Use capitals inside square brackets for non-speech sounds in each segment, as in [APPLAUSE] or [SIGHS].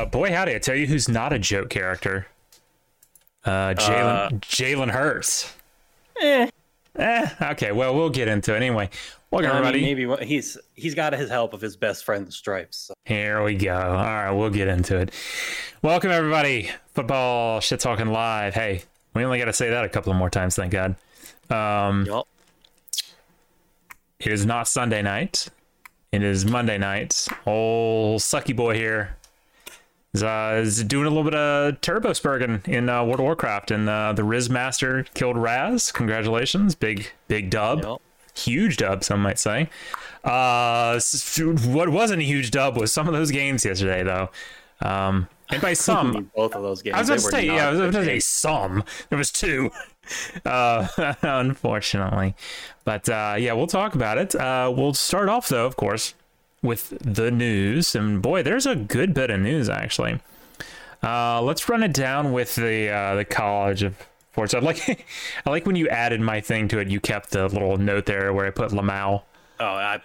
Uh, boy, howdy! I tell you, who's not a joke character? Uh, Jalen Jalen Hurts. Eh. Eh. Okay. Well, we'll get into it anyway. Welcome, I mean, everybody. maybe he's he's got his help of his best friend, the Stripes. So. Here we go. All right, we'll get into it. Welcome, everybody. Football shit talking live. Hey, we only got to say that a couple of more times. Thank God. Um, Yup. It is not Sunday night. It is Monday night. Old sucky boy here is, uh, is doing a little bit of turbo spurging in uh, World of Warcraft, and uh, the Riz Master killed Raz. Congratulations, big big dub, Yup. huge dub, some might say. Uh, what wasn't a huge dub was some of those games yesterday, though. Um, and by [LAUGHS] some, both of those games. I was about to say, yeah, I was about to say some. There was two, [LAUGHS] uh, [LAUGHS] unfortunately. But uh, yeah, we'll talk about it. Uh, we'll start off though, of course, with the news. And boy, there's a good bit of news actually. Uh, let's run it down with the uh, the College of Sports. I like [LAUGHS] I like when you added my thing to it. You kept the little note there where I put Lamau. Oh, I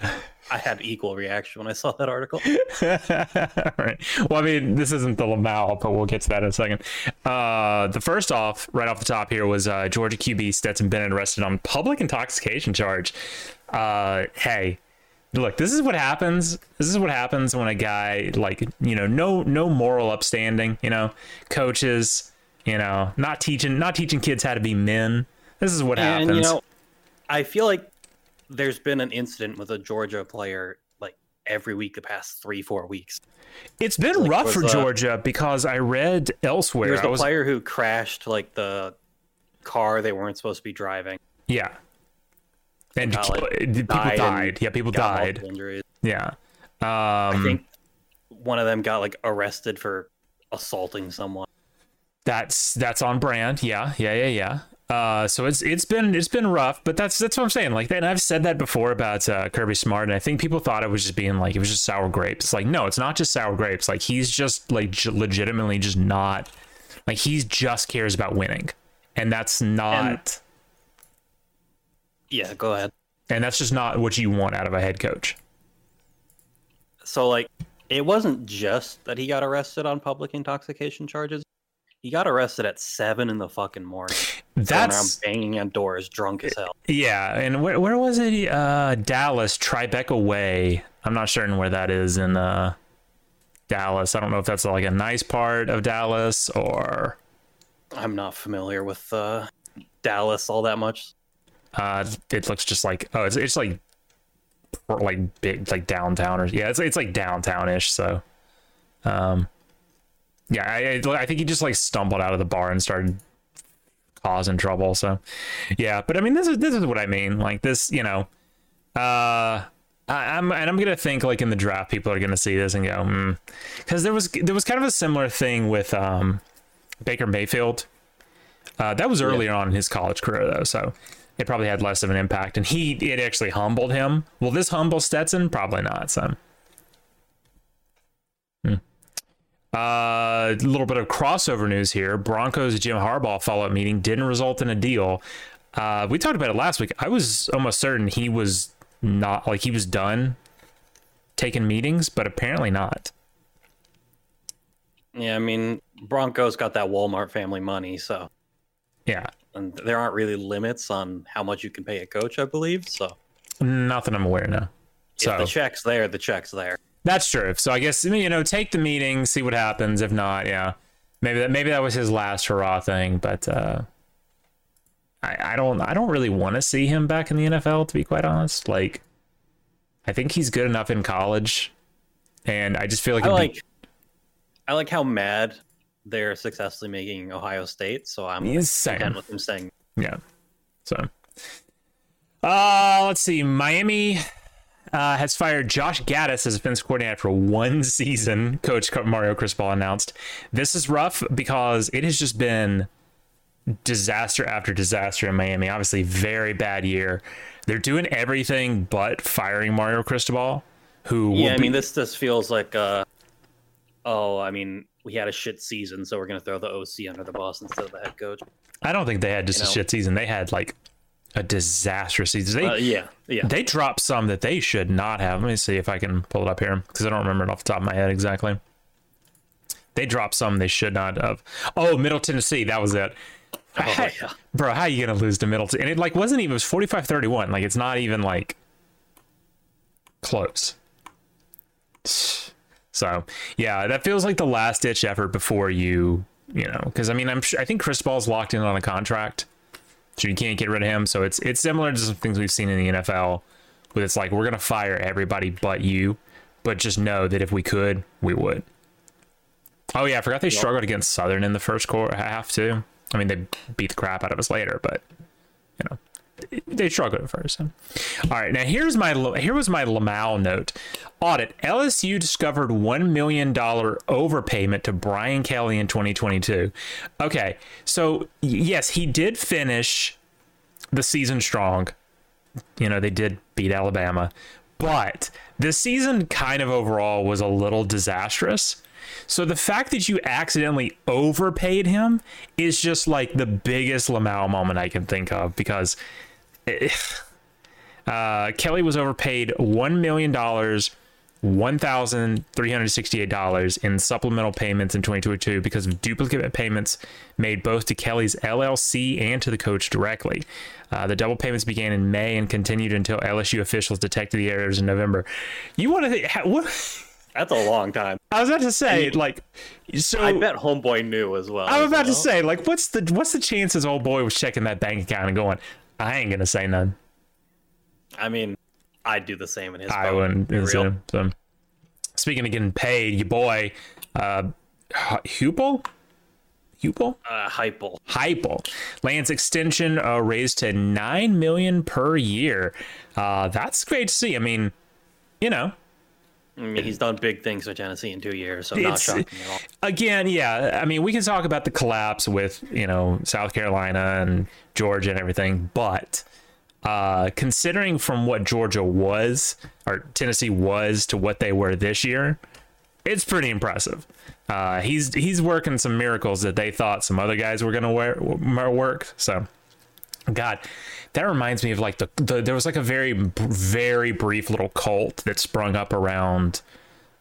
I had equal reaction when I saw that article. [LAUGHS] right. Well, I mean, this isn't the Lamau, but we'll get to that in a second. Uh, the first off, right off the top here, was uh, Georgia QB Stetson Bennett arrested on public intoxication charge. Uh, hey, look, this is what happens. This is what happens when a guy like you know, no no moral upstanding. You know, coaches, you know, not teaching not teaching kids how to be men. This is what happens. You know, I feel like there's been an incident with a Georgia player like every week the past three four weeks. it's been like, rough for uh, Georgia because I read elsewhere. There's the was- player who crashed like the car they weren't supposed to be driving. Yeah. And people died died. Yeah, people died. Injuries. Yeah. I Um, think one of them got like arrested for assaulting someone. that's that's on brand. Yeah, yeah, yeah, yeah. Uh, so it's it's been it's been rough, but that's that's what I'm saying. Like, and I've said that before about uh, Kirby Smart, and I think people thought it was just being like it was just sour grapes. It's like no, it's not just sour grapes. Like he's just like j- legitimately just not like he just cares about winning, and that's not Yeah, go ahead. and that's just not what you want out of a head coach. So like it wasn't just that he got arrested on public intoxication charges. He got arrested at seven in the fucking morning. That's around banging on doors, drunk as hell. Yeah, and where where was it? Uh, Dallas, Tribeca Way. I'm not certain where that is in uh, Dallas. I don't know if that's like a nice part of Dallas or I'm not familiar with uh, Dallas all that much. Uh, it looks just like oh, it's it's like like big like downtown or yeah, it's it's like downtownish. So, um, yeah, I I I think he just like stumbled out of the bar and started causing trouble. So, yeah, but I mean, this is this is what I mean. Like this, you know, uh. I, I'm and I'm gonna think like in the draft, people are gonna see this and go, because there was there was kind of a similar thing with um, Baker Mayfield. Uh, that was earlier on in his college career though, so it probably had less of an impact. And he it actually humbled him. Will this humble Stetson? Probably not. So. Hmm. Uh, a little bit of crossover news here. Broncos Jim Harbaugh follow up meeting didn't result in a deal. Uh, we talked about it last week. I was almost certain he was not like he was done taking meetings, but apparently not. Yeah, I mean Broncos got that Walmart family money, so Yeah, and there aren't really limits on how much you can pay a coach, I believe. So not that I'm aware now. if So the check's there, the check's there. That's true. So I guess you know, take the meeting, see what happens. If not, yeah, maybe that maybe that was his last hurrah thing. But uh, I I don't I don't really want to see him back in the NFL. To be quite honest, like I think he's good enough in college, and I just feel like I it'd be- like I like how mad they're successfully making Ohio State, so I'm content with him saying Yeah. So, uh, let's see. Miami uh, has fired Josh Gattis as offensive coordinator for one [LAUGHS] season. Coach Mario Cristobal announced. This is rough because it has just been disaster after disaster in Miami. Obviously, very bad year. They're doing everything but firing Mario Cristobal, who Yeah, I be- mean this just feels like uh oh, I mean, we had a shit season, so we're gonna throw the OC under the bus instead of the head coach. I don't think they had just you a know. shit season. They had like a disastrous season. They Uh, yeah, yeah. they dropped some that they should not have. Let me see if I can pull it up here because I don't remember it off the top of my head exactly. They dropped some they should not have. Oh, Middle Tennessee, that was it. Oh, How- yeah. Bro, how are you gonna lose to Middle? Tennessee? And it like wasn't even it was 45-31. Like it's not even like close. So yeah, that feels like the last ditch effort before you, you know, because I mean, I'm I think Cristobal's locked in on a contract, so you can't get rid of him. So it's it's similar to some things we've seen in the NFL, where it's like we're gonna fire everybody but you, but just know that if we could, we would. Oh yeah, I forgot they struggled against Southern in the first quarter half too. I mean, they beat the crap out of us later, but you know, they struggled at first. All right, now here's my here was my Lamal note. Audit: LSU discovered one million dollar overpayment to Brian Kelly in 2022. Okay, so yes, he did finish the season strong. You know, they did beat Alabama, but the season kind of overall was a little disastrous. So the fact that you accidentally overpaid him is just like the biggest Lamau moment I can think of because eh, uh, Kelly was overpaid one million dollars, one thousand three hundred sixty-eight dollars in supplemental payments in 2022 because of duplicate payments made both to Kelly's LLC and to the coach directly. Uh, the double payments began in May and continued until LSU officials detected the errors in November. You want to? Ha- what? [LAUGHS] That's a long time. I was about to say, like, so I bet Homeboy knew as well. I was about to "Oh, say, like, what's the what's the chances old boy was checking that bank account and going, I ain't gonna say none. I mean, I'd do the same in his. I wouldn't. be real. so, speaking of getting paid, your boy, uh, Hupel, Hupel, Uh, Heupel. Heupel, lands extension uh, raised to nine million per year. Uh, that's great to see. I mean, you know, I mean, he's done big things with Tennessee in two years, so not shocking at all. again, yeah. I mean, we can talk about the collapse with you know South Carolina and Georgia and everything, but uh, considering from what Georgia was or Tennessee was to what they were this year, it's pretty impressive. Uh, he's he's working some miracles that they thought some other guys were gonna wear, work. So, God, that reminds me of like the, the there was like a very very brief little cult that sprung up around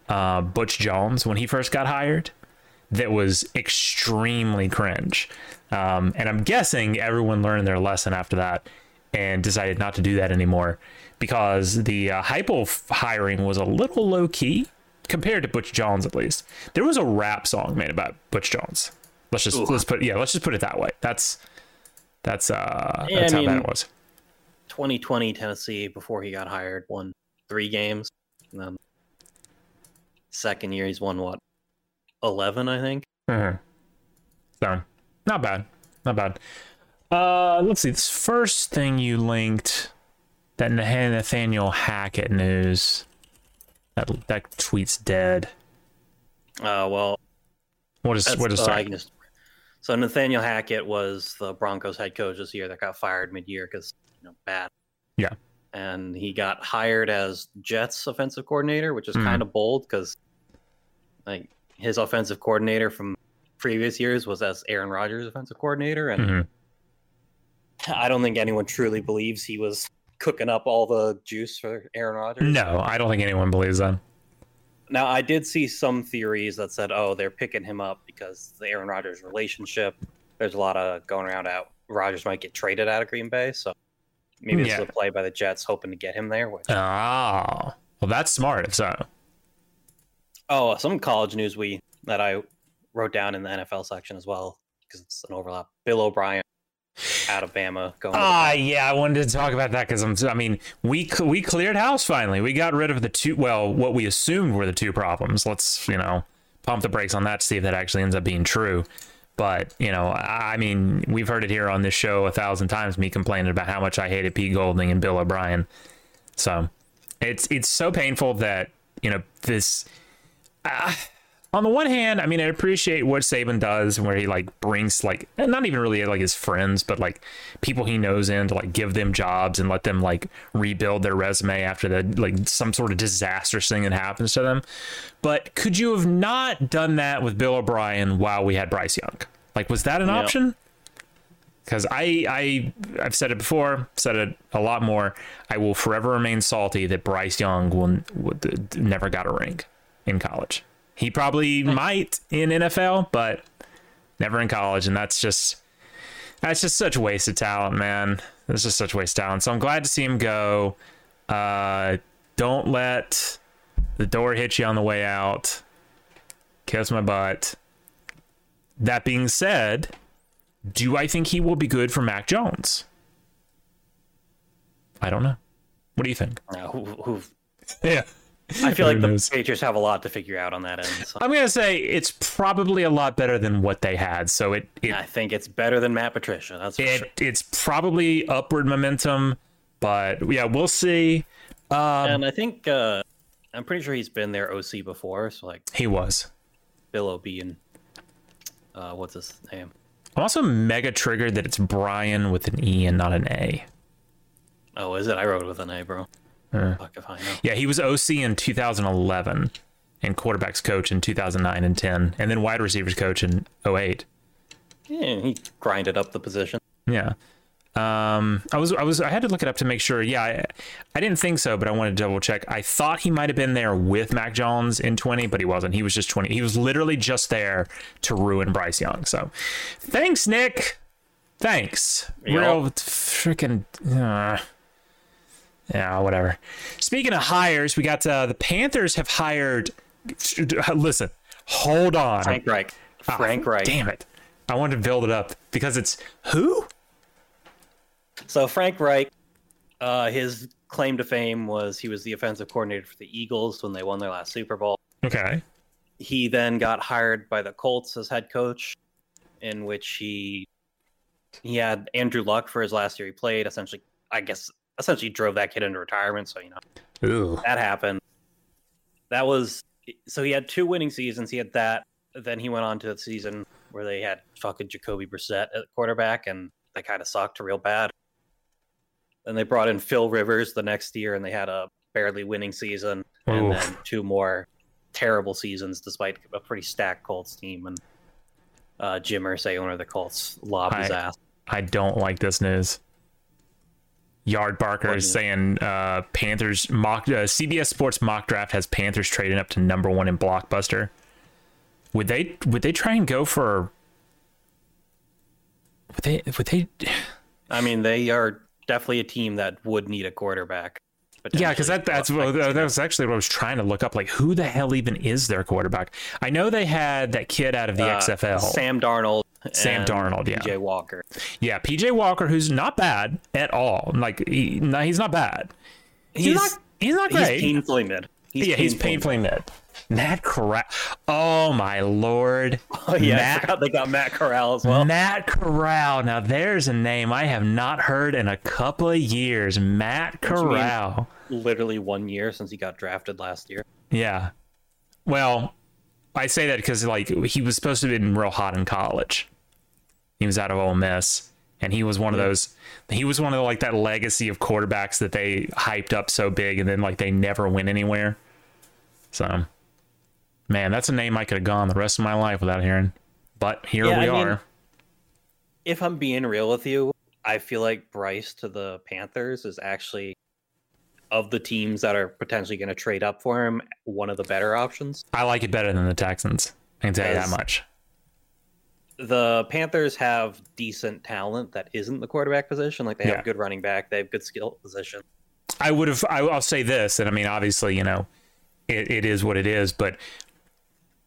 uh, Butch Jones when he first got hired that was extremely cringe. Um, and I'm guessing everyone learned their lesson after that and decided not to do that anymore because the uh, Hypo f- hiring was a little low key compared to Butch Jones, at least. There was a rap song made about Butch Jones. Let's just Ooh. let's put yeah let's just put it that way. That's that's uh Yeah, that's I how bad it was. 2020 Tennessee before he got hired won three games, and then second year he's won what 11, I think. Mhm. So, not bad. Not bad. Uh, let's see. This first thing you linked, that Nathaniel Hackett news. That that tweet's dead. Uh, well, what is what is uh, I can just- so Nathaniel Hackett was the Broncos head coach this year that got fired mid-year because you know bad. Yeah. and he got hired as Jets offensive coordinator, which is Mhm. kind of bold because like his offensive coordinator from previous years was as Aaron Rodgers offensive coordinator, and Mhm. I don't think anyone truly believes he was cooking up all the juice for Aaron Rodgers. No, I don't think anyone believes that. Now, I did see some theories that said, "Oh, they're picking him up because the Aaron Rodgers relationship." There's a lot of going around out. Rodgers might get traded out of Green Bay, so maybe this is hmm. a play by the Jets hoping to get him there. Which, Oh, well, that's smart. If so, oh, some college news we that I wrote down in the NFL section as well because it's an overlap. Bill O'Brien, out of Bama, going. Ah, yeah, I wanted to talk about that because I'm. I mean, we we cleared house finally. We got rid of the two. Well, what we assumed were the two problems. Let's you know pump the brakes on that to see if that actually ends up being true. But you know, I I mean, we've heard it here on this show a thousand times. Me complaining about how much I hated Pete Golding and Bill O'Brien. So it's it's so painful that you know this. Uh, on the one hand, I mean, I appreciate what Saban does, where he like brings like not even really like his friends, but like people he knows in to like give them jobs and let them like rebuild their resume after the like some sort of disastrous thing that happens to them. But could you have not done that with Bill O'Brien while we had Bryce Young? Like, was that an Yeah. option? Because I I I've said it before, said it a lot more. I will forever remain salty that Bryce Young will, will never got a ring in college. He probably might in NFL, but never in college, and that's just that's just such a waste of talent, man. That's just such a waste of talent. So I'm glad to see him go. Uh, don't let the door hit you on the way out. Kiss my butt. That being said, do I think he will be good for Mac Jones? I don't know. What do you think? Uh, who, who, Yeah. I feel like Who the knows? Patriots have a lot to figure out on that end. So I'm gonna say it's probably a lot better than what they had. So it it, I think it's better than Matt Patricia. That's for it sure. it's probably upward momentum, but yeah, we'll see. Um, And I think uh, I'm pretty sure he's been their OC before. So like he was. Bill O'B and uh, what's his name? I'm also mega triggered that it's Brian with an E and not an A. Oh, is it? I wrote it with an A, bro. Uh. Fuck if I know. Yeah, he was OC in 2011 and quarterbacks coach in 2009 and 10, and then wide receivers coach in 08. Yeah, he grinded up the position. Yeah. Um, I was, I was, I had to look it up to make sure. Yeah, I, I didn't think so, but I wanted to double check. I thought he might have been there with Mac Jones in 20, but he wasn't. He was just 20. He was literally just there to ruin Bryce Young. So, thanks, Nick. Thanks. Yeah. Real freaking. Uh, yeah, whatever. Speaking of hires, we got uh, the Panthers have hired. Listen, hold on. Frank Reich. Ah, Frank Reich. Damn it. I wanted to build it up because it's who? So Frank Reich, uh, his claim to fame was he was the offensive coordinator for the Eagles when they won their last Super Bowl. Okay. He then got hired by the Colts as head coach, in which he he had Andrew Luck for his last year he played. Essentially, I guess essentially drove that kid into retirement. So you know Ooh. that happened. That was so he had two winning seasons. He had that. Then he went on to the season where they had fucking Jacoby Brissett at quarterback, and they kind of sucked real bad. Then they brought in Phil Rivers the next year, and they had a barely winning season, and Oof. then two more terrible seasons, despite a pretty stacked Colts team. And uh, Jim Irsay, owner of the Colts, lobbed his ass. I don't like this news. Yardbarker is saying uh, Panthers mock uh, CBS Sports mock draft has Panthers trading up to number one in blockbuster. Would they would they try and go for? Would they would they? I mean, they are definitely a team that would need a quarterback. Yeah, because that that's what, that was actually what I was trying to look up. Like, who the hell even is their quarterback? I know they had that kid out of the Uh, XFL. Sam Darnold. Sam Darnold, yeah. PJ Walker. Yeah, PJ Walker, who's not bad at all. Like, he, no, he's not bad. He's, He's- not. He's not He's great. painfully mid. yeah, he's painfully mid. Matt Corral. Oh my lord. [LAUGHS] Oh yeah, I forgot they got Matt Corral as well. Matt Corral. Now there's a name I have not heard in a couple of years. Matt? Corral. Literally one year since he got drafted last year. Yeah. Well, I say that because like he was supposed to have been real hot in college. He was out of Ole Miss, and he was one of those. He was one of the, like that legacy of quarterbacks that they hyped up so big, and then like they never went anywhere. So, man, that's a name I could have gone the rest of my life without hearing. But here Yeah, we I mean- are. If I'm being real with you, I feel like Bryce to the Panthers is actually of the teams that are potentially going to trade up for him, one of the better options. I like it better than the Texans. I can tell you that much. The Panthers have decent talent that isn't the quarterback position. Like they have Yeah. good running back, they have good skill position. I would have. I, I'll say this, and I mean, obviously, you know, it, it is what it is. But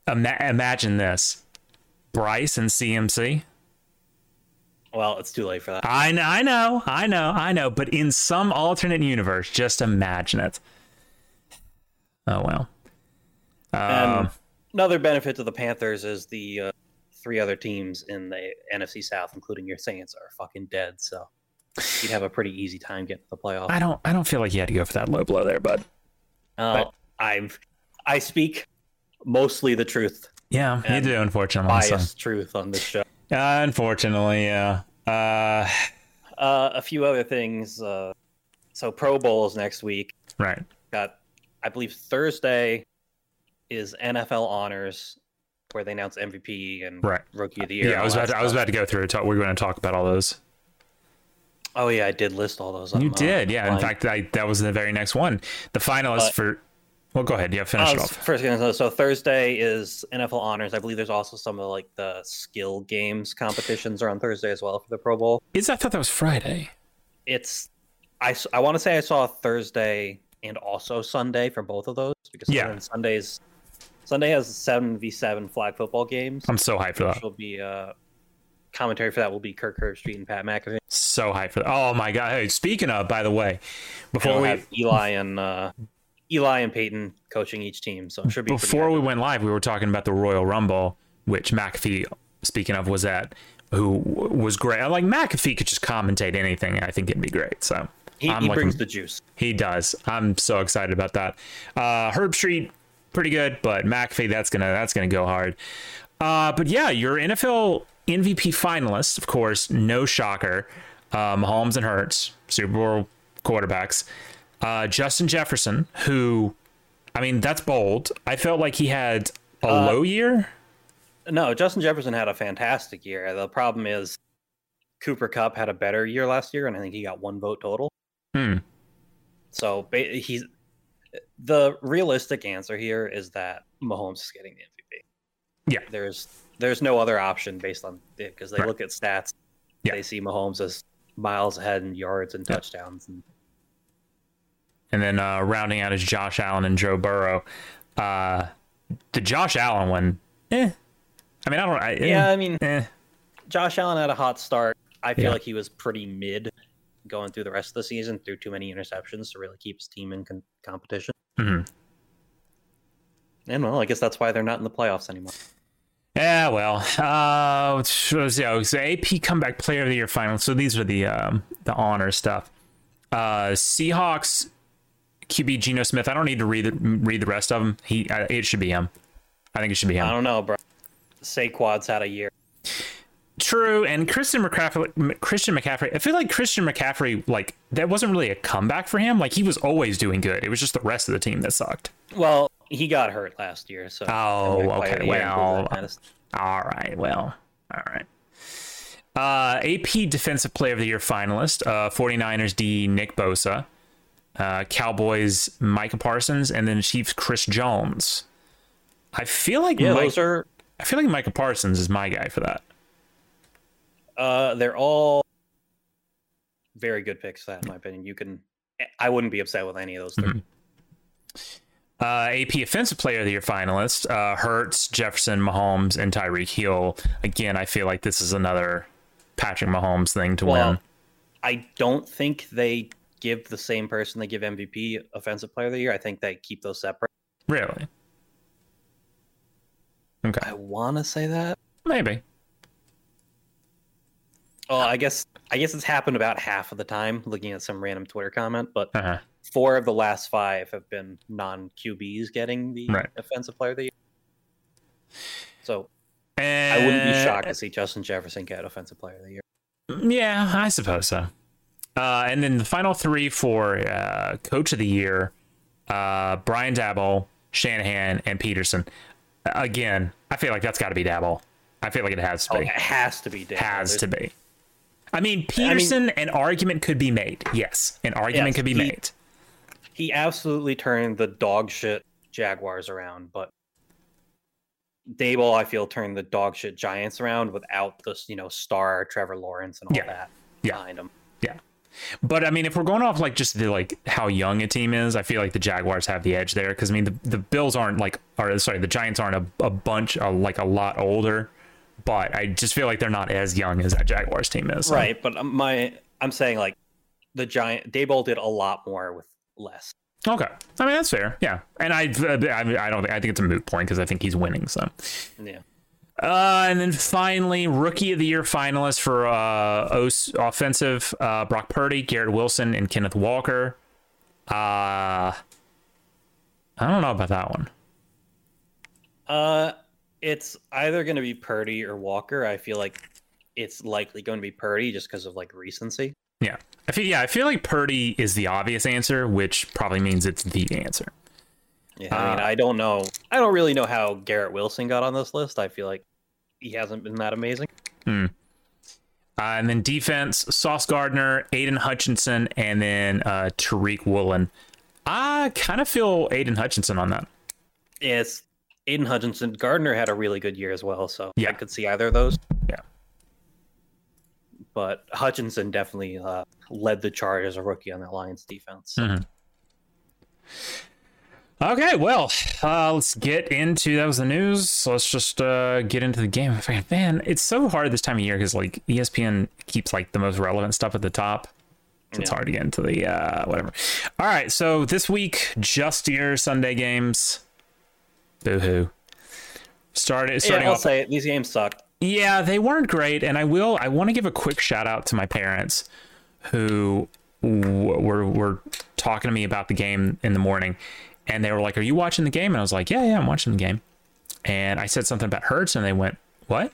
ima- imagine this: Bryce and CMC. Well, it's too late for that. I know, I know, I know, I know. But in some alternate universe, just imagine it. Oh well. Um, another benefit to the Panthers is the uh, three other teams in the NFC South, including your Saints, are fucking dead. So you'd have a pretty easy time getting to the playoffs. I don't. I don't feel like you had to go for that low blow there, bud. Uh, I've I speak mostly the truth, Yeah, you do. Unfortunately, so. biased truth on this show. Uh, unfortunately, yeah. Uh, Uh, a few other things. Uh, so Pro Bowls next week. right. Got, I believe Thursday is NFL honors, where they announce MVP and Right. Rookie of the Year. Yeah, I was about. To, I was about to go through. Talk, we're going to talk about all those. Oh yeah, I did list all those. You did, yeah. In fact, I, that was the very next one. The finalists But- for Well, go ahead. Yeah, finish it off. first so Thursday is NFL honors. I believe there's also some of like the skill games competitions are on Thursday as well for the Pro Bowl. Is I thought that was Friday. It's I I want to say I saw Thursday and also Sunday for both of those because Yeah. Sundays Sunday has seven v seven flag football games. I'm so hyped for that. will be uh commentary for that will be Kirk Herbstreit and Pat McAfee. So hyped for that. Oh my god. Hey, speaking of, by the way, before we'll have Eli and uh, Eli and Peyton coaching each team, so should be before we went live, we were talking about the Royal Rumble, which McAfee, speaking of, was at, who was great. I'm like McAfee could just commentate anything. I think it'd be great. So he, he looking- brings the juice. He does. I'm so excited about that. Uh, Herbstreit, pretty good, but McAfee, that's gonna that's gonna go hard. Uh, but yeah, your NFL MVP finalists, of course, no shocker. Uh, Mahomes and Hurts, Super Bowl quarterbacks. Uh, Justin Jefferson, who, I mean, that's bold. I felt like he had a Uh, low year. No, Justin Jefferson had a fantastic year. The problem is Cooper Kupp had a better year last year, and I think he got one vote total. Hmm. So he's the realistic answer here is that Mahomes is getting the MVP. Yeah. there's there's no other option based on because they Right. look at stats. Yeah. They see Mahomes as miles ahead in yards and Yeah. touchdowns. And And then uh, rounding out is Josh Allen and Joe Burrow. Uh, the Josh Allen one, eh. I mean, I don't. I, eh, yeah, I mean, eh. Josh Allen had a hot start. I feel Yeah. like he was pretty mid going through the rest of the season, through too many interceptions to really keep his team in con- competition. Mhm. And well, I guess that's why they're not in the playoffs anymore. Yeah, well, uh, so, so AP comeback player of the year final. So these are the um, the honor stuff. Uh, Seahawks QB Geno Smith. I don't need to read the, read the rest of them. He uh, it should be him. I think it should be him. I don't know, bro. Saquon's had a year. True, and Christian McCaffrey. Christian McCaffrey. I feel like Christian McCaffrey. Like that wasn't really a comeback for him. Like he was always doing good. It was just the rest of the team that sucked. Well, he got hurt last year, so Oh, Comeback player of okay, well, that kind of stuff. All right. Well, all right. Uh, AP Defensive Player of the Year finalist, uh, 49ers D Nick Bosa, uh, Cowboys Micah Parsons, and then Chiefs Chris Jones. I feel like yeah, Mike, those are I feel like Micah Parsons is my guy for that. Uh, they're all very good picks. That, in my opinion, you can. I wouldn't be upset with any of those 3 Mm-hmm. Uh, AP Offensive Player of the Year finalist, uh, Hurts, Jefferson, Mahomes, and Tyreek Hill. Again, I feel like this is another Patrick Mahomes thing to Well, win. I don't think they give the same person they give MVP Offensive Player of the Year. I think they keep those separate. Really? Okay, I want to say that. maybe. Well, I guess I guess it's happened about half of the time. Looking at some random Twitter comment, but Uh-huh. four of the last five have been non QBs getting the Right. Offensive Player of the Year. So I wouldn't be Uh, shocked to see Justin Jefferson get Offensive Player of the Year. Yeah, I suppose so. Uh, and then the final three for uh, Coach of the Year: uh, Brian Daboll, Shanahan, and Pederson. Again, I feel like that's got to be Daboll. I feel like it has to be. Oh, it has to be. Daniel. has There's- to be. I mean, Pederson, an argument could be made. Yes, an argument Yes, could be he- made. He absolutely turned the dog shit Jaguars around, but Daboll, I feel, turned the dog shit Giants around without this, you know, star Trevor Lawrence and all Yeah. that Yeah. behind him. Yeah. But I mean, if we're going off like just the like how young a team is, I feel like the Jaguars have the edge there because I mean the, the Bills aren't like or sorry the Giants aren't a, a bunch like a lot older, but I just feel like they're not as young as that Jaguars team is. so- Right, but um, my I'm saying like the Giant Daboll did a lot more with less. Okay. I mean that's fair. Yeah. And I I, I don't think I think it's a moot point because I think he's winning. So. Yeah. Uh, and then finally, rookie of the year finalist for uh, offensive uh, Brock Purdy, Garrett Wilson, and Kenneth Walker. Uh, I don't know about that one. Uh it's either going to be Purdy or Walker. I feel like it's likely going to be Purdy just because of like recency. Yeah, I feel yeah, I feel like Purdy is the obvious answer, which probably means it's the answer. Yeah, I mean, Uh, I don't know. I don't really know how Garrett Wilson got on this list. I feel like he hasn't been that amazing. Uh, and then defense: Sauce Gardner, Aidan Hutchinson, and then uh, Tariq Woolen. I kind of feel Aidan Hutchinson on that. It's Aidan Hutchinson. Gardner had a really good year as well, so Yeah. I could see either of those. Yeah. But Hutchinson definitely uh, led the charge as a rookie on that Lions defense. Mhm. Okay, well, uh, let's get into that was the news. Let's just uh, get into the game. Man, it's so hard this time of year because like ESPN keeps like the most relevant stuff at the top. So it's Yeah. hard to get into the uh, whatever. All right, so this week, just your Sunday games. Boo hoo. Started Yeah, starting I'll off. say it. These games sucked. Yeah, they weren't great, and I will. I want to give a quick shout out to my parents, who w- were were talking to me about the game in the morning, and they were like, "Are you watching the game?" And I was like, "Yeah, yeah, I'm watching the game." And I said something about Hurts, and they went, "What?"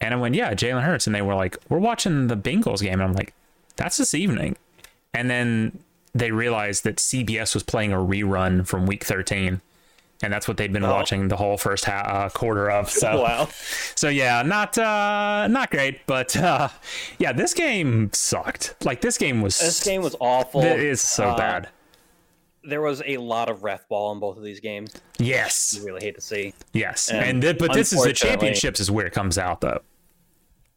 And I went, "Yeah, Jalen Hurts," and they were like, "We're watching the Bengals game," and I'm like, "That's this evening," and then they realized that CBS was playing a rerun from Week 13. And that's what they'd been Oh. watching the whole first ha- uh, quarter of. So, [LAUGHS] wow. so yeah, not uh not great, but uh yeah, this game sucked. Like this game was This game was awful. it is so Uh, bad. There was a lot of ref ball in both of these games. Yes. You really hate to see. Yes. and And, th- but this is the championships is where it comes out though.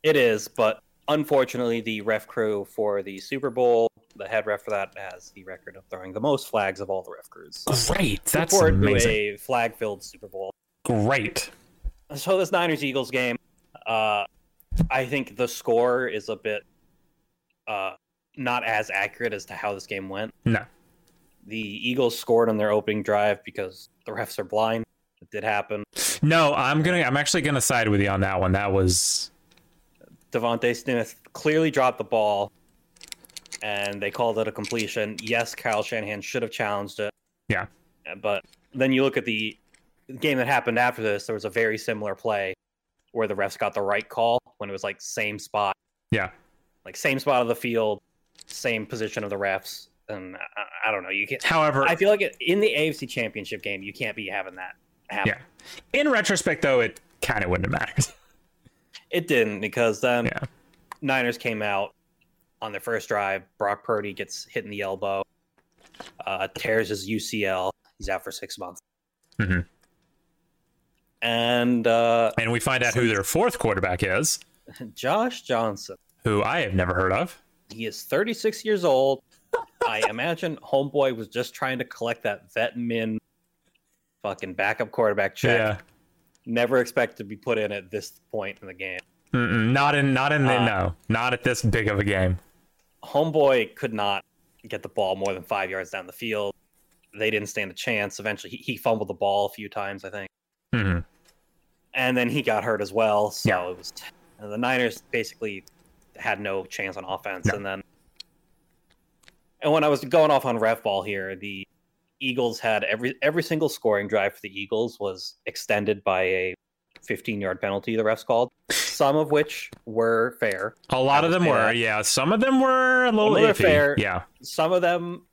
It is, but unfortunately, the ref crew for the Super Bowl, the head ref for that, has the record of throwing the most flags of all the ref crews. Great. That's to amazing. a flag-filled Super Bowl. Great. So this Niners Eagles game, uh, I think the score is a bit uh, not as accurate as to how this game went. No. The Eagles scored on their opening drive because the refs are blind. It did happen. No, I'm gonna I'm actually gonna side with you on that one. That was DeVonta Smith clearly dropped the ball, and they called it a completion. Yes, Kyle Shanahan should have challenged it. Yeah. But then you look at the game that happened after this, there was a very similar play where the refs got the right call when it was like same spot, yeah. like same spot of the field, same position of the refs. And I, I don't know. You can't. However, I feel like it, in the AFC Championship game, you can't be having that happen. Yeah. in retrospect though, it kind of wouldn't have mattered. [LAUGHS] It didn't because then yeah. Niners came out on their first drive. Brock Purdy gets hit in the elbow, uh, tears his UCL. He's out for six months. Mhm. And uh, And we find out who their fourth quarterback is, [LAUGHS] Josh Johnson, who I have never heard of. he is 36 years old. [LAUGHS] I imagine Homeboy was just trying to collect that vet min fucking backup quarterback check. Yeah. Never expect to be put in at this point in the game. Mm-mm, not in not in the Uh, no. Not at this big of a game. Homeboy could not get the ball more than five yards down the field. They didn't stand a chance. Eventually, he, he fumbled the ball a few times, I think, Mm-hmm. and then he got hurt as well. So Yeah. it was the Niners basically had no chance on offense. No. And then, and when I was going off on ref ball here, the Eagles had every every single scoring drive for the Eagles was extended by a 15 yard penalty the refs called. Some of which were fair. A lot of them were, yeah. Some of them were a little Some of them are iffy. fair. Yeah. some of them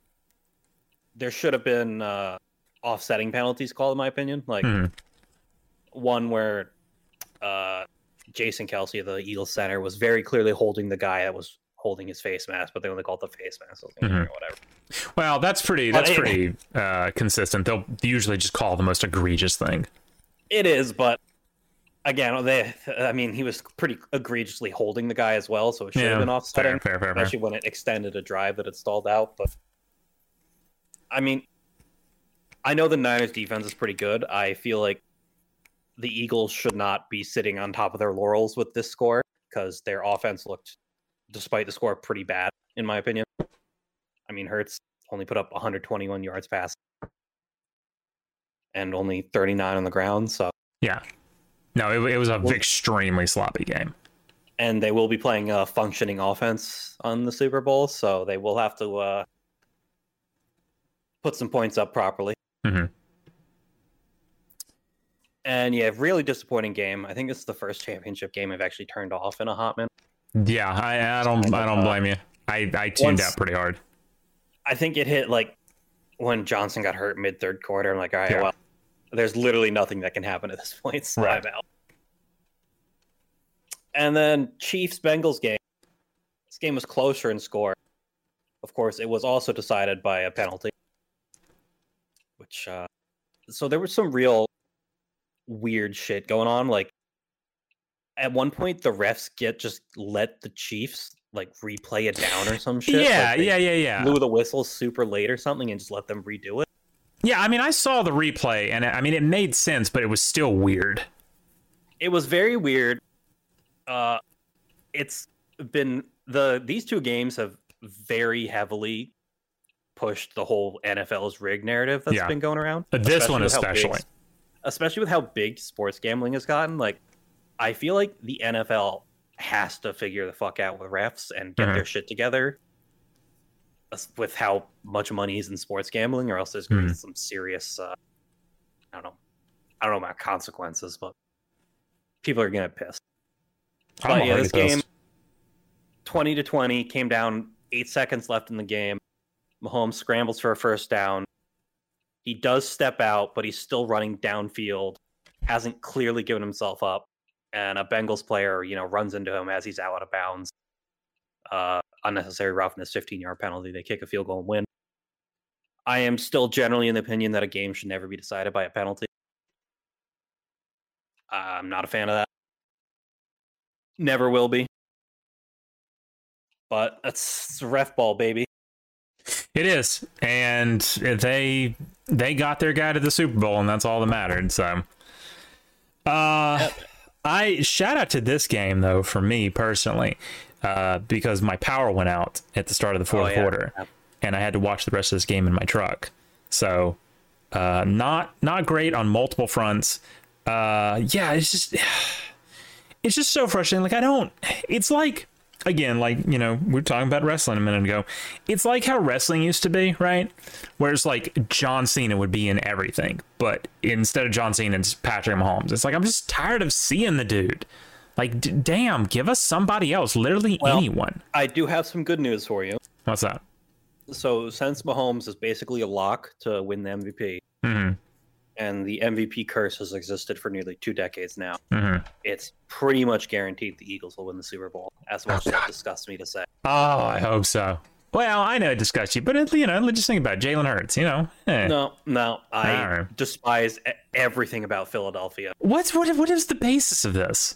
there should have been uh, offsetting penalties called in my opinion like Mhm. one where uh, jason kelce the eagles center was very clearly holding the guy that was holding his face mask but they only called the face mask so I was like, Mhm. Whatever Well, that's pretty. That's pretty uh, consistent. They'll usually just call the most egregious thing. it is but again they i mean he was pretty egregiously holding the guy as well so it should Yeah, have been Fair, offsetting fair, fair, fair. especially when it extended a drive that had stalled out. But I mean, I know the Niners defense is pretty good. I feel like the Eagles should not be sitting on top of their laurels with this score because their offense looked, despite the score, pretty bad in my opinion. I mean, Hurts only put up 121 yards pass and only 39 on the ground. So, Yeah. No, it, it was a Well- extremely sloppy game. and they will be playing a functioning offense on the Super Bowl, so they will have to uh, put some points up properly. Mhm. And yeah, really disappointing game. I think this is the first championship game I've actually turned off in a hot minute. Yeah, I, I don't. I don't blame you. I, I tuned once- out pretty hard. I think it hit like when Johnson got hurt mid third quarter. I'm like, all right, Yeah. well, there's literally nothing that can happen at this point. So Right. I'm out. And then Chiefs Bengals game. This game was closer in score. Of course, it was also decided by a penalty. which uh, so there was some real weird shit going on. Like at one point, the refs get just let the Chiefs like replay it down or some [LAUGHS] shit. yeah, like, yeah, yeah, yeah. Blew the whistle super late or something and just let them redo it. Yeah, I mean, I saw the replay, and I mean, it made sense, but it was still weird. It was very weird. Uh, it's been the these two games have very heavily pushed the whole NFL's rig narrative that's Yeah. been going around. But This one with how big- especially. especially with how big sports gambling has gotten. Like, I feel like the NFL has to figure the fuck out with refs and get Mhm. their shit together with how much money is in sports gambling, or else there's going to be some serious, uh, I don't know, I don't know about consequences, but people are going to piss. But yeah, this game, 20 to 20, came down eight seconds left in the game. Mahomes scrambles for a first down. He does step out, but he's still running downfield. Hasn't clearly given himself up, and a Bengals player, you know, runs into him as he's out of bounds. Uh, unnecessary roughness, 15-yard penalty. They kick a field goal and win. I am still generally in the opinion that a game should never be decided by a penalty. I'm not a fan of that. Never will be. But that's it's ref ball, baby. It is, and they they got their guy to the Super Bowl, and that's all that mattered. So, uh, I shout out to this game though for me personally, uh, because my power went out at the start of the fourth Oh, yeah. quarter, and I had to watch the rest of this game in my truck. So, uh, not not great on multiple fronts. Uh, yeah, it's just [SIGHS] it's just so frustrating. Like I don't. It's like again, like you know, we were talking about wrestling a minute ago. It's like how wrestling used to be, right? Whereas like John Cena would be in everything, but instead of John Cena, it's Patrick Mahomes. It's like I'm just tired of seeing the dude. Like, d- damn, give us somebody else. Literally Well- anyone. I do have some good news for you. What's that? So since Mahomes is basically a lock to win the MVP, hmm and the MVP curse has existed for nearly two decades now, hmm it's pretty much guaranteed the Eagles will win the Super Bowl. As much as God. that disgusts me to say. Oh, I hope so. Well, I know it disgusts you, but it, you know, just think about it. Jalen Hurts. You know, eh. No, no, I Alright. despise everything about Philadelphia. what's what? What is the basis of this?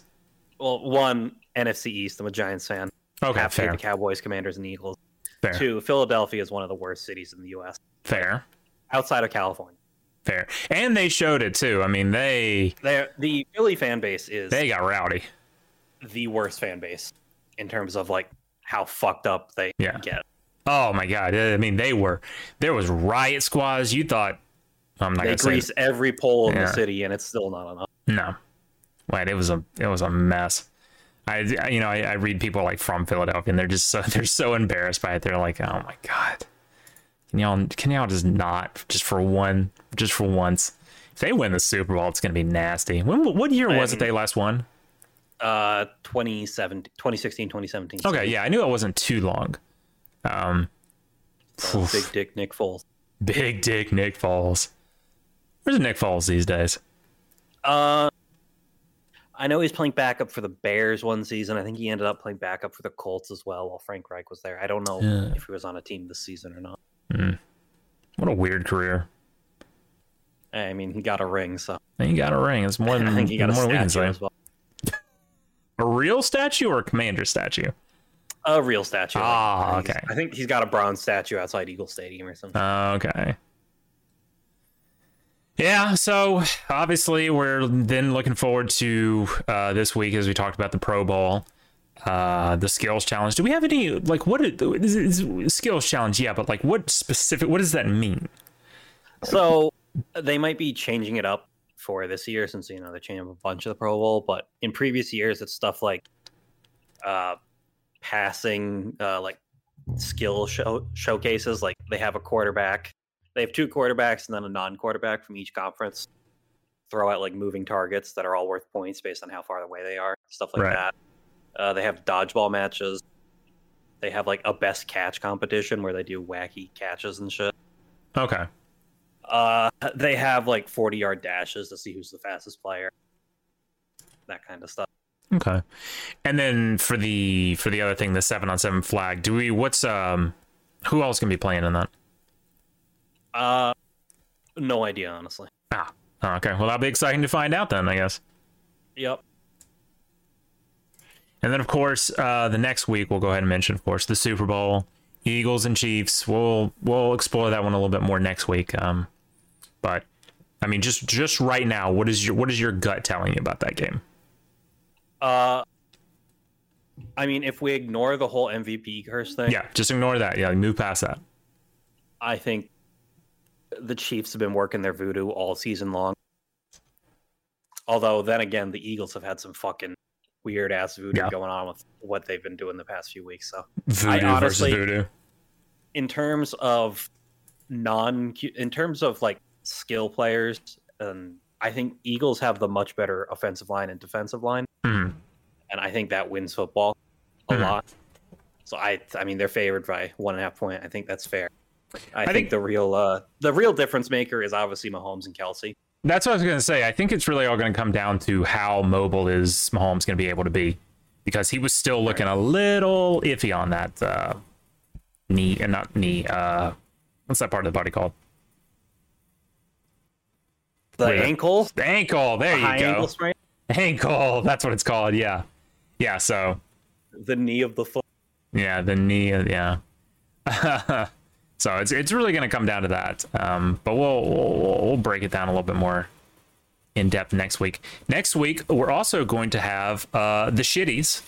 Well, one NFC East. I'm a Giants fan. Okay, hate fair, the Cowboys, Commanders, and Eagles. fair, Two, Philadelphia is one of the worst cities in the U.S. fair, outside of California. Fair. And they showed it too. I mean, they They're, the Philly fan base is they got rowdy. the worst fan base in terms of like how fucked up they Yeah. get. Oh my god! I mean, they were there was riot squads. You thought I'm not They grease every pole in Yeah. the city, and it's still not enough. no. Wait, it was a it was a mess. I you know I, I read people like from Philadelphia and they're just so [LAUGHS] they're so embarrassed by it. They're like, oh my god, can y'all just not just for one just for once. If they win the Super Bowl, it's gonna be nasty. When what year was it they last won? Uh, 2017, 2016, 2017. Okay, yeah, I knew it wasn't too long. Um, big dick Nick Foles. big dick Nick Foles. Where's Nick Foles these days? Uh, I know he's playing backup for the Bears one season. I think he ended up playing backup for the Colts as well while Frank Reich was there. I don't know Yeah. if he was on a team this season or not. What a weird career. I mean, he got a ring, so And he got a ring. It's more than [LAUGHS] I think he got a more than we can statue as well. A real statue or a commander statue? A real statue. Ah, I okay. I think he's got a bronze statue outside Eagle Stadium or something. Okay. Yeah, so obviously we're then looking forward to uh, this week as we talked about the Pro Bowl, uh, the skills challenge. Do we have any like what is, is, is skills challenge? Yeah, but like what specific? What does that mean? So they might be changing it up for this year since you know they're changing up a bunch of the Pro Bowl. But in previous years, it's stuff like uh, passing, uh, like skill show showcases. Like they have a quarterback, they have two quarterbacks and then a non-quarterback from each conference. Throw out like moving targets that are all worth points based on how far away they are, stuff like Right. that. Uh, they have dodgeball matches. They have like a best catch competition where they do wacky catches and shit. Okay. Uh, they have like 40 yard dashes to see who's the fastest player. That kind of stuff. Okay. And then for the for the other thing, the seven on seven flag, do we what's um who else can be playing in that? Uh, No idea, honestly. Ah, okay. Well, that'll be exciting to find out then, I guess. Yep. And then, of course, uh, the next week we'll go ahead and mention, of course, the Super Bowl, Eagles and Chiefs. We'll we'll explore that one a little bit more next week. Um, but I mean, just just right now, what is your what is your gut telling you about that game? Uh, I mean, if we ignore the whole MVP curse thing, Yeah, just ignore that. Yeah, move past that. I think the Chiefs have been working their voodoo all season long. Although, then again, the Eagles have had some fucking weird ass voodoo Yeah. going on with what they've been doing the past few weeks. So, Voodoo honestly- versus voodoo. in terms of non, in terms of like skill players, and I think Eagles have the much better offensive line and defensive line, Hmm. and I think that wins football a Mhm. lot. So I, I mean, they're favored by one and a half point. I think that's fair. I, think, think- the real, uh, the real difference maker is obviously Mahomes and Kelce. That's what I was going to say. I think it's really all going to come down to how mobile is Mahomes going to be able to be, because he was still looking a little iffy on that uh, knee, and not knee. Uh, what's that part of the body called? The Wait, ankle, The ankle. There high you go. ankle sprain, Ankle. [LAUGHS] That's what it's called. Yeah. Yeah. So the knee of the foot. yeah, the knee. Of, yeah. [LAUGHS] so it's it's really going to come down to that. Um, but we'll, we'll we'll break it down a little bit more in depth next week. Next week we're also going to have uh, the shitties.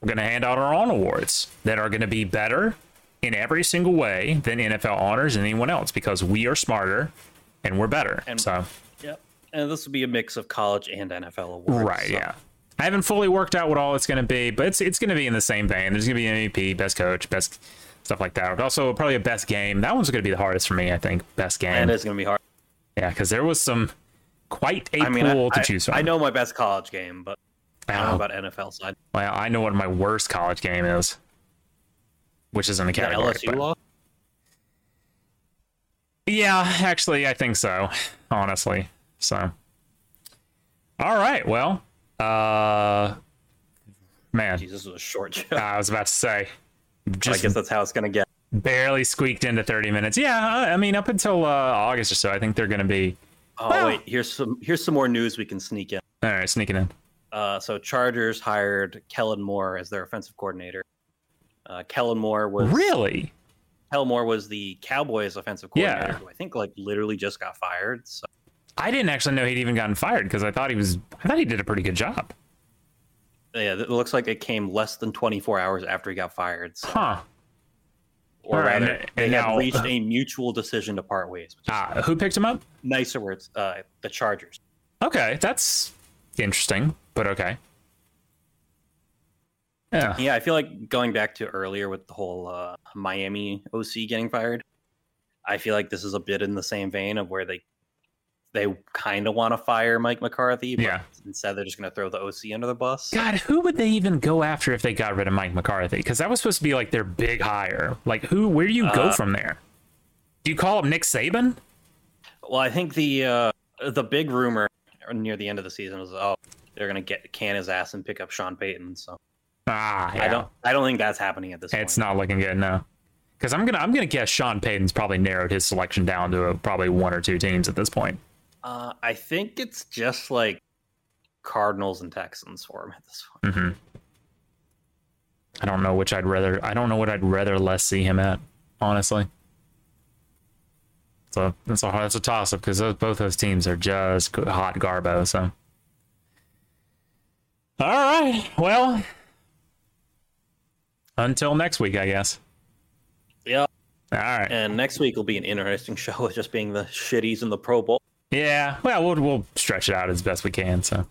We're going to hand out our own awards that are going to be better in every single way than NFL honors and anyone else because we are smarter and we're better. And- so Yep. And this will be a mix of college and NFL awards. Right. so- Yeah. I haven't fully worked out what all it's going to be, but it's it's going to be in the same vein. There's going to be MVP, best coach, best stuff like that. Also, probably a best game. That one's going to be the hardest for me, I think. Best game. And it's going to be hard. Yeah, because there was some quite a I mean, pool I, to I- choose from. I know my best college game, but I don't know about NFL side. well, I know what my worst college game is, which isn't a The category. LSU but- law. Yeah, actually, I think so. Honestly, so. All right. Well, uh, man, Jesus, was a short [LAUGHS] show. I was about to say, I guess that's how it's going to get. barely squeaked into 30 minutes. Yeah, I mean, up until uh, August or so, I think they're going to be. Oh Well- wait, here's some here's some more news we can sneak in. All right, sneaking in. Uh, so Chargers hired Kellen Moore as their offensive coordinator. Uh, Kellen Moore was Really? Kellen Moore was the Cowboys offensive Yeah. coordinator, who I think like literally just got fired. So I didn't actually know he'd even gotten fired because I thought he was. I thought he did a pretty good job. Yeah, it looks like it came less than 24 hours after he got fired. So, Huh. or All right, rather, and- they and had reached a mutual decision to part ways. Uh, who picked him up? nicer words. Uh, the Chargers. Okay, that's interesting, but okay. Yeah. Yeah, I feel like going back to earlier with the whole uh, Miami OC getting fired. I feel like this is a bit in the same vein of where they they kind of want to fire Mike McCarthy, but Yeah. instead they're just going to throw the OC under the bus. God, who would they even go after if they got rid of Mike McCarthy? Because that was supposed to be like their big hire. Like, who? Where do you go Uh, from there? Do you call up Nick Saban? Well, I think the uh, the big rumor near the end of the season was oh they're going to get can his ass and pick up Sean Payton. So Ah, yeah. I don't I don't think that's happening at this point. It's point. not looking good, no. Because I'm gonna I'm gonna guess Sean Payton's probably narrowed his selection down to a, probably one or two teams at this point. Uh, I think it's just like Cardinals and Texans for him at this point. hmm I don't know which I'd rather. I don't know what I'd rather less see him at, honestly. So that's a that's a toss up because both those teams are just hot garbo. So, all right, well, until next week, I guess. Yeah. All right. And next week will be an interesting [LAUGHS] show with just being the shitties in the Pro Bowl. Yeah. Well, we'll we'll stretch it out as best we can. So.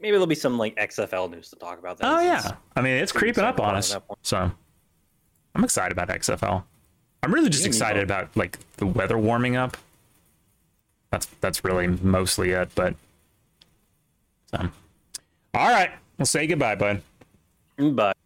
Maybe there'll be some like XFL news to talk about. Then Oh yeah, I mean it's creeping up on us. So I'm excited about XFL. I'm really just excited about like the weather warming up. That's that's really mostly it. But so, all right, we'll say goodbye, bud. But